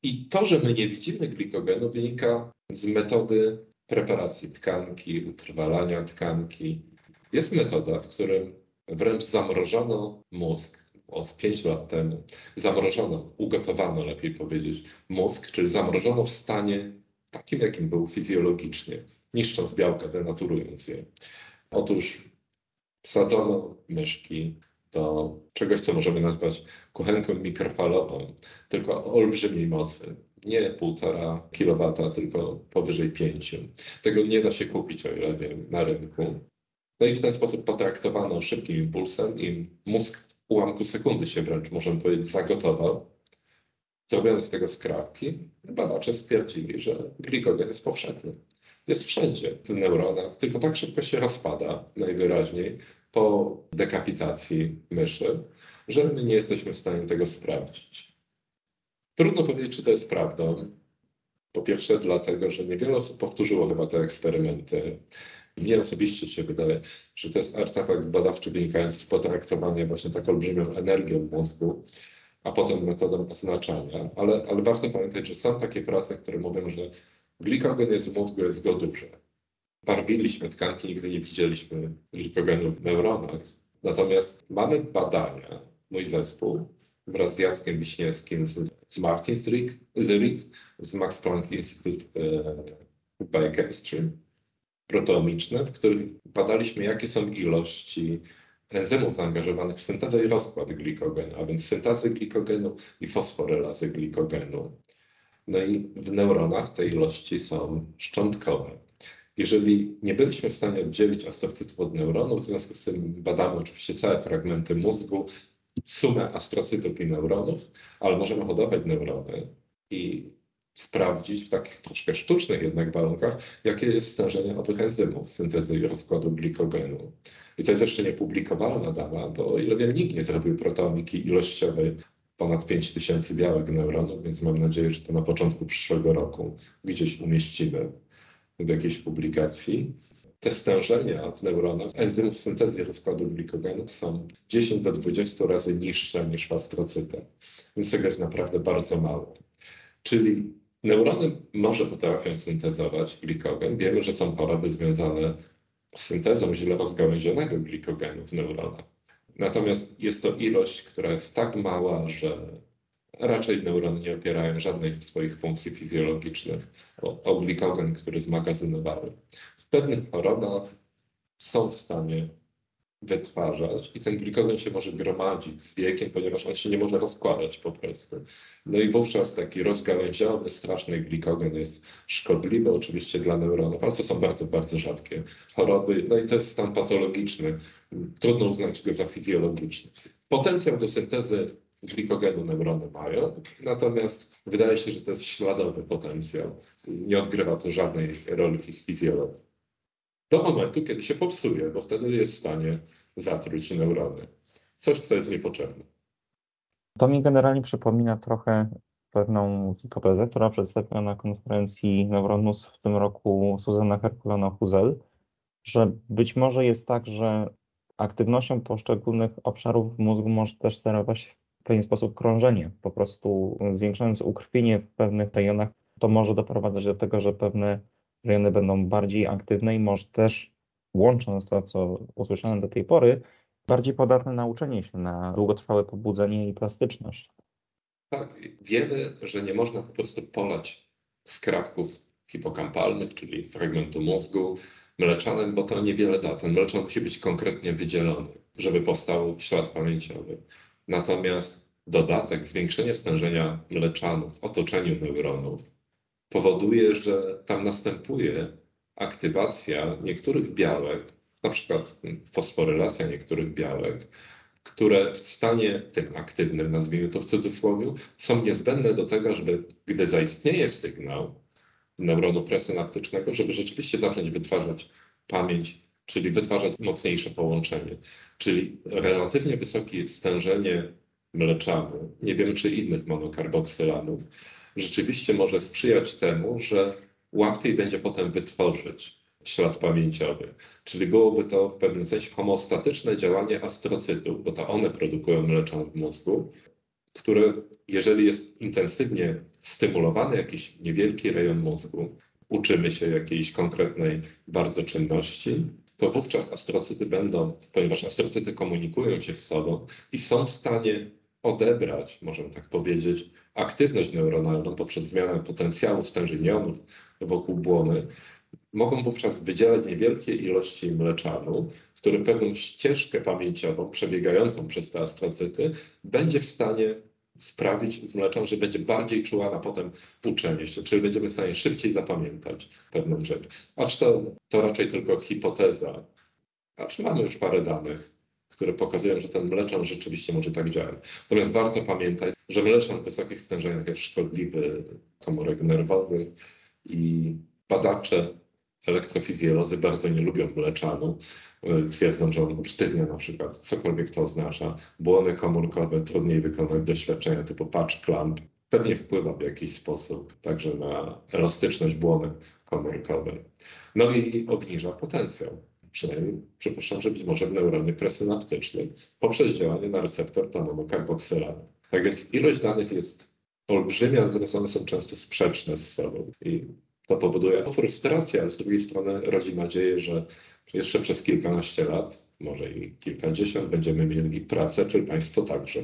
I to, że my nie widzimy glikogenu, wynika z metody preparacji tkanki, utrwalania tkanki. Jest metoda, w którym wręcz zamrożono mózg o 5 lat temu, zamrożono, ugotowano lepiej powiedzieć, mózg, czyli zamrożono w stanie takim, jakim był fizjologicznie, niszcząc białka, denaturując je. Otóż wsadzono myszki do czegoś, co możemy nazwać kuchenką mikrofalową, tylko olbrzymiej mocy. Nie 1,5 kW, tylko powyżej 5. Tego nie da się kupić, o ile wiem, na rynku. No i w ten sposób potraktowano szybkim impulsem i mózg w ułamku sekundy się wręcz, możemy powiedzieć, zagotował. Zrobiono z tego skrawki. Badacze stwierdzili, że glikogen jest powszechny. Jest wszędzie w neuronach, tylko tak szybko się rozpada najwyraźniej po dekapitacji myszy, że my nie jesteśmy w stanie tego sprawdzić. Trudno powiedzieć, czy to jest prawdą. Po pierwsze, dlatego, że niewiele osób powtórzyło chyba te eksperymenty. Mnie osobiście się wydaje, że to jest artefakt badawczy wynikający z potraktowania właśnie tak olbrzymią energią mózgu, a potem metodą oznaczania. Ale, ale warto pamiętać, że są takie prace, które mówią, że glikogen jest w mózgu, jest go dużo. Barwiliśmy tkanki, nigdy nie widzieliśmy glikogenu w neuronach. Natomiast mamy badania, mój zespół, wraz z Jackiem Wiśniewskim z, z Martin Zurich, z Max Planck Institute Biochemistry, proteomiczne, w których badaliśmy, jakie są ilości enzymów zaangażowanych w syntezę i rozkład glikogenu, a więc syntezy glikogenu i fosforylazy glikogenu. No i w neuronach te ilości są szczątkowe. Jeżeli nie byliśmy w stanie oddzielić astrocytów od neuronów, w związku z tym badamy oczywiście całe fragmenty mózgu, sumę astrocytów i neuronów, ale możemy hodować neurony i sprawdzić w takich troszkę sztucznych jednak warunkach, jakie jest stężenie owych enzymów syntezy i rozkładu glikogenu. I to jest jeszcze niepublikowana dana, bo o ile wiem, nikt nie zrobił proteomiki ilościowej ponad 5000 białek neuronów, więc mam nadzieję, że to na początku przyszłego roku gdzieś umieścimy w jakiejś publikacji. Te stężenia w neuronach enzymów syntezy i rozkładu glikogenu są 10 do 20 razy niższe niż w astrocytach, więc tego jest naprawdę bardzo mało. Czyli Neurony może potrafią syntezować glikogen. Wiemy, że są choroby związane z syntezą źle rozgałęzionego glikogenu w neuronach. Natomiast jest to ilość, która jest tak mała, że raczej neurony nie opierają żadnej z swoich funkcji fizjologicznych o, o glikogen, który zmagazynowały. W pewnych chorobach są w stanie wytwarzać i ten glikogen się może gromadzić z wiekiem, ponieważ on się nie może rozkładać po prostu. No i wówczas taki rozgałęziony, straszny glikogen jest szkodliwy oczywiście dla neuronów, ale to są bardzo, bardzo rzadkie choroby. No i to jest stan patologiczny. Trudno uznać go za fizjologiczny. Potencjał do syntezy glikogenu neurony mają, natomiast wydaje się, że to jest śladowy potencjał. Nie odgrywa to żadnej roli w ich fizjologii do momentu, kiedy się popsuje, bo wtedy jest w stanie zatruć neurony. Coś, co jest niepotrzebne.
To mi generalnie przypomina trochę pewną hipotezę, która przedstawiła na konferencji Neuronus w tym roku Suzanna Herkulano-Huzel, że być może jest tak, że aktywnością poszczególnych obszarów mózgu może też sterować w pewien sposób krążenie. Po prostu zwiększając ukrwienie w pewnych rejonach, to może doprowadzać do tego, że pewne rejony będą bardziej aktywne i może też, łącząc to, co usłyszałem do tej pory, bardziej podatne na uczenie się, na długotrwałe pobudzenie i plastyczność.
Tak, wiemy, że nie można po prostu polać skrawków hipokampalnych, czyli fragmentu mózgu, mleczanem, bo to niewiele da. Ten mleczan musi być konkretnie wydzielony, żeby powstał ślad pamięciowy. Natomiast dodatek, zwiększenie stężenia mleczanu w otoczeniu neuronów powoduje, że tam następuje aktywacja niektórych białek, na przykład fosforylacja niektórych białek, które w stanie tym aktywnym, nazwijmy to w cudzysłowie, są niezbędne do tego, żeby gdy zaistnieje sygnał neuronu presynaptycznego, żeby rzeczywiście zacząć wytwarzać pamięć, czyli wytwarzać mocniejsze połączenie. Czyli relatywnie wysokie stężenie mleczanu, nie wiem czy innych monokarboksylanów, rzeczywiście może sprzyjać temu, że łatwiej będzie potem wytworzyć ślad pamięciowy. Czyli byłoby to w pewnym sensie homostatyczne działanie astrocytów, bo to one produkują mleczan w mózgu, które jeżeli jest intensywnie stymulowany jakiś niewielki rejon mózgu, uczymy się jakiejś konkretnej bardzo czynności, to wówczas astrocyty będą, ponieważ astrocyty komunikują się z sobą i są w stanie odebrać, możemy tak powiedzieć, aktywność neuronalną poprzez zmianę potencjału stężeń jonów wokół błony, mogą wówczas wydzielać niewielkie ilości mleczanu, który pewną ścieżkę pamięciową przebiegającą przez te astrocyty będzie w stanie sprawić z mleczem, że będzie bardziej czuła na potem uczenie się, czyli będziemy w stanie szybciej zapamiętać pewną rzecz. Acz to, to raczej tylko hipoteza, acz mamy już parę danych, które pokazują, że ten mleczan rzeczywiście może tak działać. Natomiast warto pamiętać, że mleczan w wysokich stężeniach jest szkodliwy komórek nerwowych i badacze elektrofizjolodzy bardzo nie lubią mleczanu. Twierdzą, że on usztywnia na przykład, cokolwiek to oznacza. Błony komórkowe, trudniej wykonać doświadczenia typu patch clamp. Pewnie wpływa w jakiś sposób także na elastyczność błony komórkowej. No i obniża potencjał. Przynajmniej przypuszczam, że być może w neuronie presynaptycznym poprzez działanie na receptor na monokarboksylany. Tak więc ilość danych jest olbrzymia, natomiast one są często sprzeczne z sobą. I to powoduje frustrację, ale z drugiej strony rodzi nadzieję, że jeszcze przez kilkanaście lat, może i kilkadziesiąt, będziemy mieli pracę, czy Państwo także.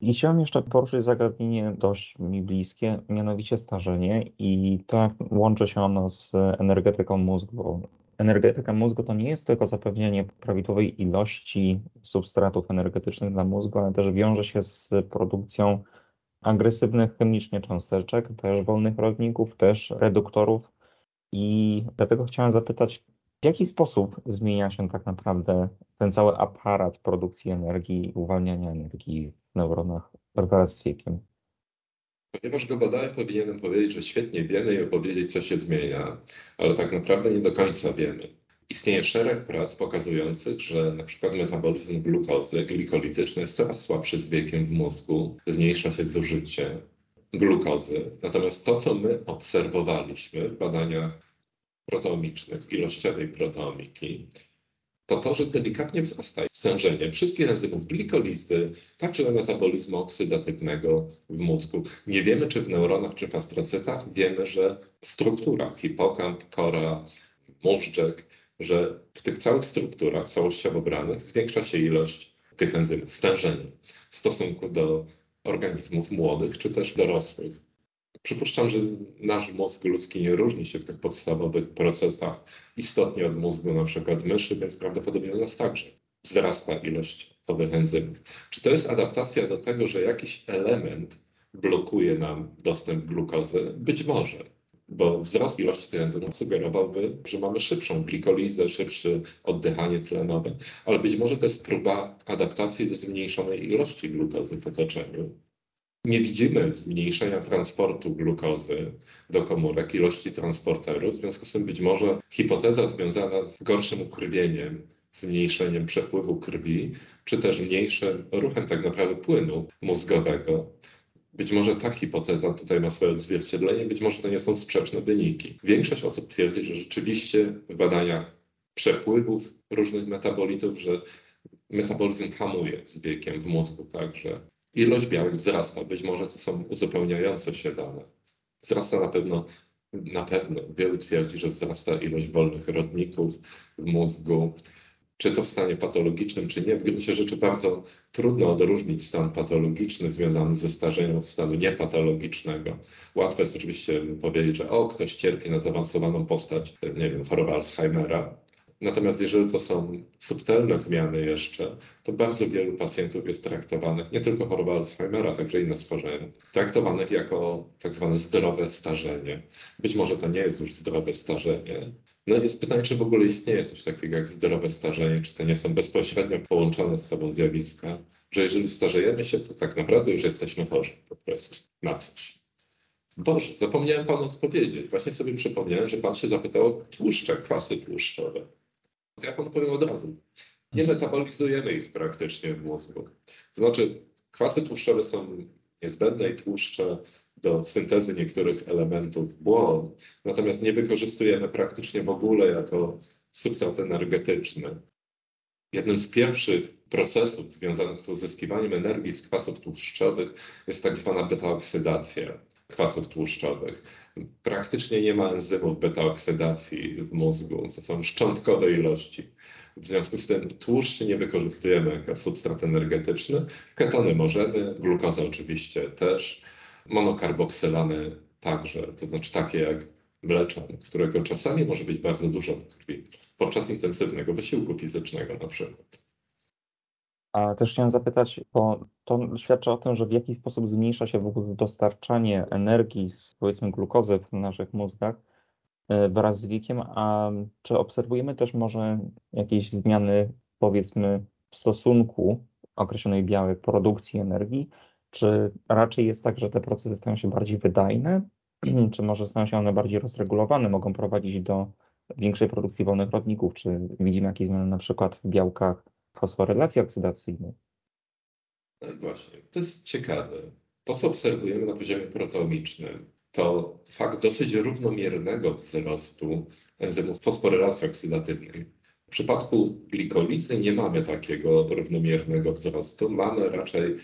I chciałem jeszcze poruszyć zagadnienie dość mi bliskie, mianowicie starzenie i to, jak łączy się ono z energetyką mózgu. Energetyka mózgu to nie jest tylko zapewnienie prawidłowej ilości substratów energetycznych dla mózgu, ale też wiąże się z produkcją agresywnych chemicznie cząsteczek, też wolnych rodników, też reduktorów. I dlatego chciałem zapytać, w jaki sposób zmienia się tak naprawdę ten cały aparat produkcji energii uwalniania energii w neuronach wraz z wiekiem?
Ponieważ go badałem, powinienem powiedzieć, że świetnie wiemy i opowiedzieć, co się zmienia, ale tak naprawdę nie do końca wiemy. Istnieje szereg prac pokazujących, że przykład metabolizm glukozy glikolityczny jest coraz słabszy z wiekiem w mózgu, zmniejsza się zużycie glukozy. Natomiast to, co my obserwowaliśmy w badaniach proteomicznych, ilościowej proteomiki, to to, że delikatnie wzrasta stężenie wszystkich enzymów glikolizy, także metabolizmu oksydatywnego w mózgu. Nie wiemy, czy w neuronach, czy w astrocytach. Wiemy, że w strukturach hipokamp, kora, móżdżek, że w tych całych strukturach całościowo branych zwiększa się ilość tych enzymów, stężenie w stosunku do organizmów młodych czy też dorosłych. Przypuszczam, że nasz mózg ludzki nie różni się w tych podstawowych procesach istotnie od mózgu na przykład myszy, więc prawdopodobnie u nas także wzrasta ilość owych enzymów. Czy to jest adaptacja do tego, że jakiś element blokuje nam dostęp glukozy? Być może bo wzrost ilości tych enzymów sugerowałby, że mamy szybszą glikolizę, szybsze oddychanie tlenowe, ale być może to jest próba adaptacji do zmniejszonej ilości glukozy w otoczeniu. Nie widzimy zmniejszenia transportu glukozy do komórek, ilości transporterów, w związku z tym być może hipoteza związana z gorszym ukrwieniem, zmniejszeniem przepływu krwi, czy też mniejszym ruchem tak naprawdę płynu mózgowego być może ta hipoteza tutaj ma swoje odzwierciedlenie, być może to nie są sprzeczne wyniki. Większość osób twierdzi, że rzeczywiście w badaniach przepływów różnych metabolitów, że metabolizm hamuje z wiekiem w mózgu, także ilość białek wzrasta. Być może to są uzupełniające się dane. Wzrasta na pewno, na pewno. Wielu twierdzi, że wzrasta ilość wolnych rodników w mózgu czy to w stanie patologicznym, czy nie. W gruncie rzeczy bardzo trudno odróżnić stan patologiczny związany ze starzeniem od stanu niepatologicznego. Łatwo jest oczywiście powiedzieć, że o, ktoś cierpi na zaawansowaną postać, nie wiem, choroba Alzheimera. Natomiast jeżeli to są subtelne zmiany jeszcze, to bardzo wielu pacjentów jest traktowanych, nie tylko choroba Alzheimera, także inne schorzenia, traktowanych jako tak zwane zdrowe starzenie. Być może to nie jest już zdrowe starzenie, no jest pytanie, czy w ogóle istnieje coś takiego jak zdrowe starzenie, czy to nie są bezpośrednio połączone z sobą zjawiska, że jeżeli starzejemy się, to tak naprawdę już jesteśmy chorzy po prostu na coś. Boże, zapomniałem Panu odpowiedzieć. Właśnie sobie przypomniałem, że Pan się zapytał o tłuszcze, kwasy tłuszczowe. Ja Panu powiem od razu. Nie metabolizujemy ich praktycznie w mózgu. To znaczy, kwasy tłuszczowe są niezbędne i tłuszcze do syntezy niektórych elementów błon, natomiast nie wykorzystujemy praktycznie w ogóle jako substrat energetyczny. Jednym z pierwszych procesów związanych z uzyskiwaniem energii z kwasów tłuszczowych jest tak zwana beta-oksydacja. Kwasów tłuszczowych. Praktycznie nie ma enzymów beta-oksydacji w mózgu, to są szczątkowe ilości. W związku z tym tłuszczy nie wykorzystujemy jako substrat energetyczny. Ketony możemy, glukozę oczywiście też, monokarboksylany także, to znaczy takie jak mleczan, którego czasami może być bardzo dużo w krwi podczas intensywnego wysiłku fizycznego na przykład.
A też chciałem zapytać, bo to świadczy o tym, że w jaki sposób zmniejsza się w ogóle dostarczanie energii z powiedzmy glukozy w naszych mózgach e, wraz z wiekiem, a czy obserwujemy też może jakieś zmiany powiedzmy w stosunku określonej białej produkcji energii, czy raczej jest tak, że te procesy stają się bardziej wydajne, (clears throat) czy może stają się one bardziej rozregulowane, mogą prowadzić do większej produkcji wolnych rodników, czy widzimy jakieś zmiany na przykład w białkach fosforylacji oksydacyjnej.
I właśnie, to jest ciekawe. To, co obserwujemy na poziomie proteomicznym, to fakt dosyć równomiernego wzrostu enzymów fosforylacji oksydatywnej. W przypadku glikolizy nie mamy takiego równomiernego wzrostu, mamy raczej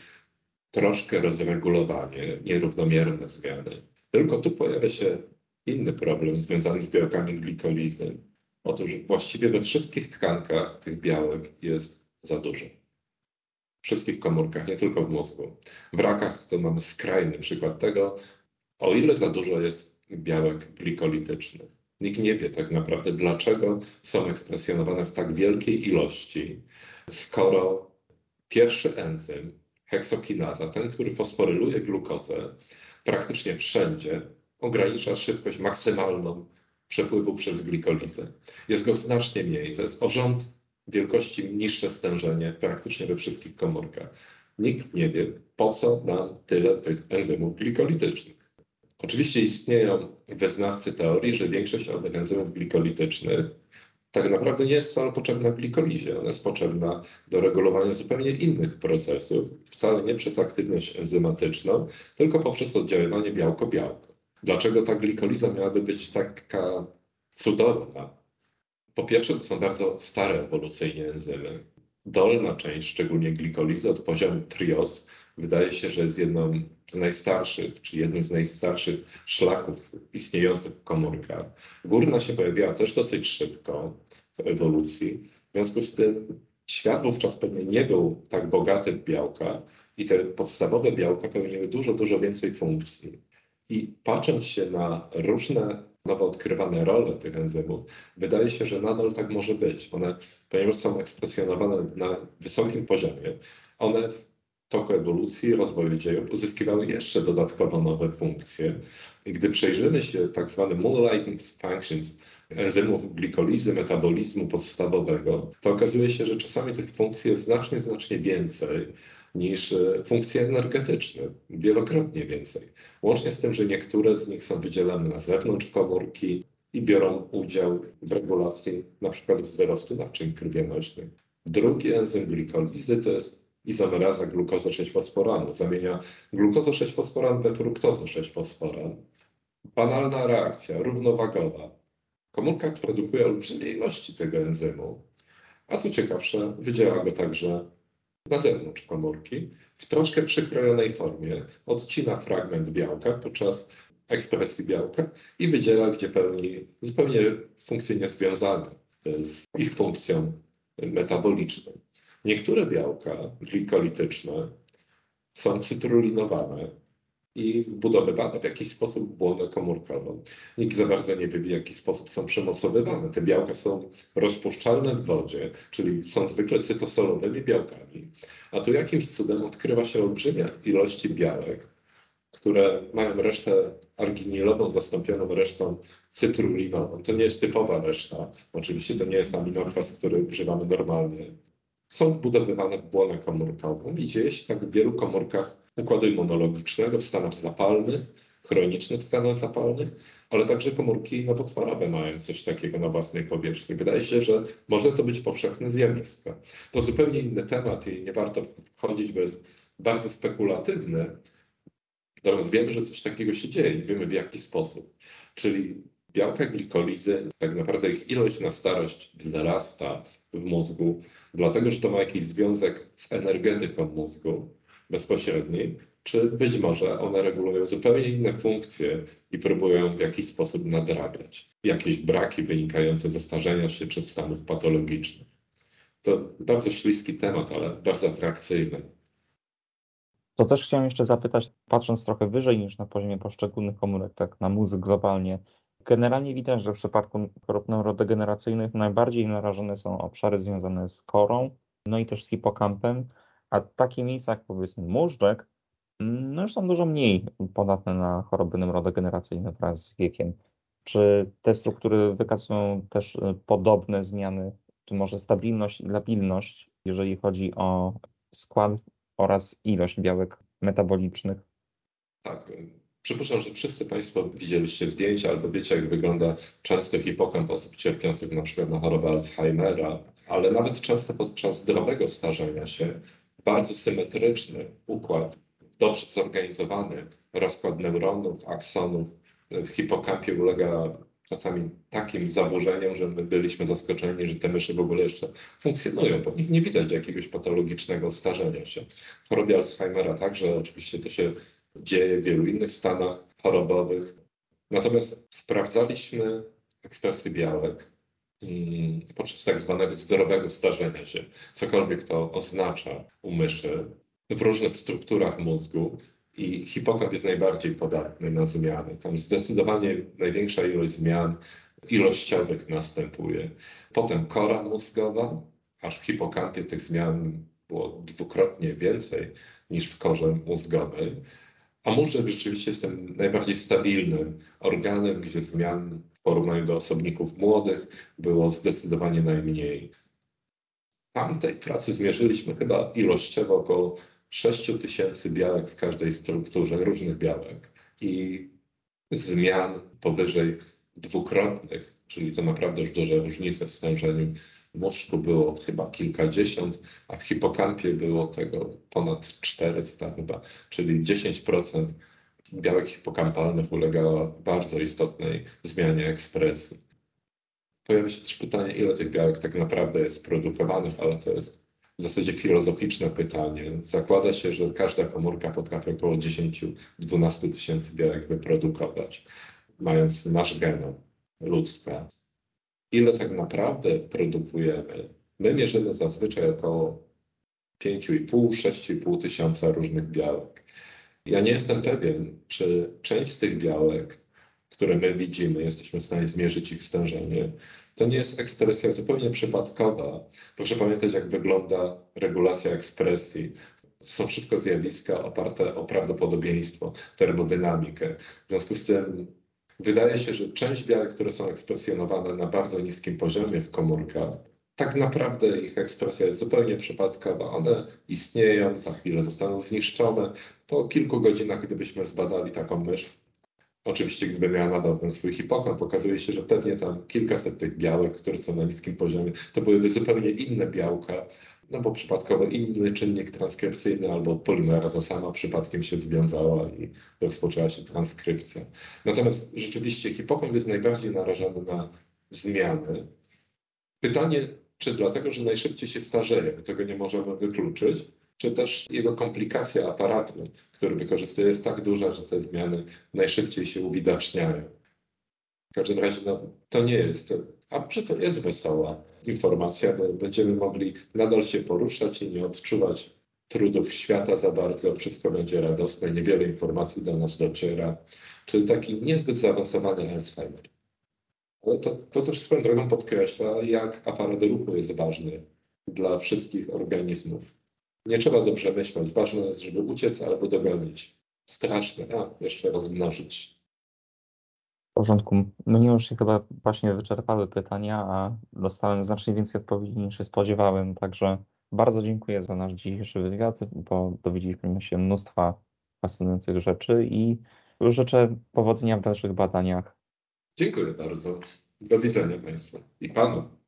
troszkę rozregulowanie, nierównomierne zmiany. Tylko tu pojawia się inny problem związany z białkami glikolizy. Otóż właściwie we wszystkich tkankach tych białek jest za dużo. W wszystkich komórkach, nie tylko w mózgu. W rakach to mamy skrajny przykład tego, o ile za dużo jest białek glikolitycznych. Nikt nie wie tak naprawdę, dlaczego są ekspresjonowane w tak wielkiej ilości, skoro pierwszy enzym, heksokinaza, ten, który fosforyluje glukozę, praktycznie wszędzie ogranicza szybkość maksymalną przepływu przez glikolizę. Jest go znacznie mniej, to jest o rząd wielkości niższe stężenie praktycznie we wszystkich komórkach. Nikt nie wie, po co nam tyle tych enzymów glikolitycznych. Oczywiście istnieją wyznawcy teorii, że większość owych enzymów glikolitycznych tak naprawdę nie jest wcale potrzebna glikolizie. Ona jest potrzebna do regulowania zupełnie innych procesów, wcale nie przez aktywność enzymatyczną, tylko poprzez oddziaływanie białko-białko. Dlaczego ta glikoliza miałaby być taka cudowna, po pierwsze, to są bardzo stare ewolucyjnie enzymy. Dolna część, szczególnie glikolizy od poziomu trios, wydaje się, że jest jedną z najstarszych, czy jednym z najstarszych szlaków istniejących w komórkach. Górna się pojawiła też dosyć szybko w ewolucji. W związku z tym świat wówczas pewnie nie był tak bogaty w białka i te podstawowe białka pełniły dużo, dużo więcej funkcji. I patrząc się na różne nowo odkrywane role tych enzymów, wydaje się, że nadal tak może być. One, ponieważ są ekspresjonowane na wysokim poziomie, one w toku ewolucji, rozwoju dziejów uzyskiwały jeszcze dodatkowo nowe funkcje. I gdy przejrzymy się tak zwane moonlighting functions enzymów glikolizy, metabolizmu podstawowego, to okazuje się, że czasami tych funkcji jest znacznie, znacznie więcej niż e, funkcje energetyczne, wielokrotnie więcej. Łącznie z tym, że niektóre z nich są wydzielane na zewnątrz komórki i biorą udział w regulacji przykład wzrostu naczyń krwionośnych. Drugi enzym glikolizy to jest izomeraza glukozy 6-fosforanu. Zamienia glukozę 6-fosforan we fruktozę 6-fosforan. Banalna reakcja, równowagowa. Komórka produkuje olbrzymie ilości tego enzymu, a co ciekawsze, wydziela go także na zewnątrz komórki w troszkę przykrojonej formie. Odcina fragment białka podczas ekspresji białka i wydziela, gdzie pełni zupełnie funkcje niezwiązane z ich funkcją metaboliczną. Niektóre białka glikolityczne są cytrulinowane i wbudowywane w jakiś sposób w błonę komórkową. Nikt za bardzo nie wie, w jaki sposób są przemocowywane. Te białka są rozpuszczalne w wodzie, czyli są zwykle cytosolowymi białkami. A tu jakimś cudem odkrywa się olbrzymia ilości białek, które mają resztę arginilową zastąpioną resztą cytrulinową. To nie jest typowa reszta. Oczywiście to nie jest aminokwas, który używamy normalnie. Są wbudowywane w błonę komórkową i dzieje się tak w wielu komórkach układu immunologicznego w stanach zapalnych, chronicznych stanach zapalnych, ale także komórki nowotworowe mają coś takiego na własnej powierzchni. Wydaje się, że może to być powszechne zjawisko. To zupełnie inny temat i nie warto wchodzić, bo jest bardzo spekulatywny. Natomiast wiemy, że coś takiego się dzieje i wiemy w jaki sposób. Czyli białka glikolizy, tak naprawdę ich ilość na starość wzrasta w mózgu, dlatego że to ma jakiś związek z energetyką mózgu bezpośredniej, czy być może one regulują zupełnie inne funkcje i próbują w jakiś sposób nadrabiać jakieś braki wynikające ze starzenia się czy stanów patologicznych. To bardzo śliski temat, ale bardzo atrakcyjny.
To też chciałem jeszcze zapytać, patrząc trochę wyżej niż na poziomie poszczególnych komórek, tak na mózg globalnie. Generalnie widać, że w przypadku chorób neurodegeneracyjnych najbardziej narażone są obszary związane z korą, no i też z hipokampem, a takie miejsca jak powiedzmy móżdżek, no już są dużo mniej podatne na choroby neurodegeneracyjne wraz z wiekiem. Czy te struktury wykazują też y, podobne zmiany, czy może stabilność i labilność, jeżeli chodzi o skład oraz ilość białek metabolicznych?
Tak. Przypuszczam, że wszyscy Państwo widzieliście zdjęcia albo wiecie, jak wygląda często hipokamp osób cierpiących na przykład na chorobę Alzheimera, ale nawet często podczas zdrowego starzenia się bardzo symetryczny układ, dobrze zorganizowany rozkład neuronów, aksonów w hipokampie ulega czasami takim zaburzeniom, że my byliśmy zaskoczeni, że te myszy w ogóle jeszcze funkcjonują, w nich nie widać jakiegoś patologicznego starzenia się. W chorobie Alzheimera także oczywiście to się dzieje w wielu innych stanach chorobowych. Natomiast sprawdzaliśmy ekspresję białek mm, podczas tak zwanego zdrowego starzenia się, cokolwiek to oznacza u myszy, w różnych strukturach mózgu i hipokamp jest najbardziej podatny na zmiany. Tam zdecydowanie największa ilość zmian ilościowych następuje. Potem kora mózgowa, aż w hipokampie tych zmian było dwukrotnie więcej niż w korze mózgowej. A mózg rzeczywiście jest tym najbardziej stabilnym organem, gdzie zmian w porównaniu do osobników młodych było zdecydowanie najmniej. Tam tej pracy zmierzyliśmy chyba ilościowo około 6 tysięcy białek w każdej strukturze, różnych białek i zmian powyżej dwukrotnych, czyli to naprawdę już duże różnice w stężeniu mózgu było chyba kilkadziesiąt, a w hipokampie było tego ponad 400 chyba, czyli 10% białek hipokampalnych ulegało bardzo istotnej zmianie ekspresji. Pojawia się też pytanie, ile tych białek tak naprawdę jest produkowanych, ale to jest w zasadzie filozoficzne pytanie. Zakłada się, że każda komórka potrafi około 10-12 tysięcy białek wyprodukować, mając nasz genom ludzka. Ile tak naprawdę produkujemy? My mierzymy zazwyczaj około 5,5-6,5 tysiąca różnych białek. Ja nie jestem pewien, czy część z tych białek, które my widzimy, jesteśmy w stanie zmierzyć ich stężenie, to nie jest ekspresja zupełnie przypadkowa. Proszę pamiętać, jak wygląda regulacja ekspresji. To są wszystko zjawiska oparte o prawdopodobieństwo, termodynamikę. W związku z tym wydaje się, że część białek, które są ekspresjonowane na bardzo niskim poziomie w komórkach, tak naprawdę ich ekspresja jest zupełnie przypadkowa. One istnieją, za chwilę zostaną zniszczone. Po kilku godzinach, gdybyśmy zbadali taką mysz, Oczywiście, gdyby miała nadal ten swój hipokamp, okazuje się, że pewnie tam kilkaset tych białek, które są na niskim poziomie, to byłyby zupełnie inne białka, no bo przypadkowo inny czynnik transkrypcyjny albo polimeraza sama przypadkiem się związała i rozpoczęła się transkrypcja. Natomiast rzeczywiście hipokamp jest najbardziej narażony na zmiany. Pytanie, czy dlatego, że najszybciej się starzeje, tego nie możemy wykluczyć, czy też jego komplikacja aparatu, który wykorzystuje, jest tak duża, że te zmiany najszybciej się uwidaczniają. W każdym razie no, to nie jest, a może to jest wesoła informacja, bo będziemy mogli nadal się poruszać i nie odczuwać trudów świata za bardzo, wszystko będzie radosne, niewiele informacji do nas dociera, czyli taki niezbyt zaawansowany Alzheimer. Ale to, to też swoją drogą podkreśla, jak aparat ruchu jest ważny dla wszystkich organizmów. Nie trzeba dobrze myśleć. Ważne jest, żeby uciec albo dogonić. Straszne, a jeszcze rozmnożyć.
Porządku. Mnie już się chyba właśnie wyczerpały pytania, a dostałem znacznie więcej odpowiedzi niż się spodziewałem, także bardzo dziękuję za nasz dzisiejszy wywiad, bo dowiedzieliśmy się mnóstwa fascynujących rzeczy i życzę powodzenia w dalszych badaniach.
Dziękuję bardzo. Do widzenia Państwu i Panu.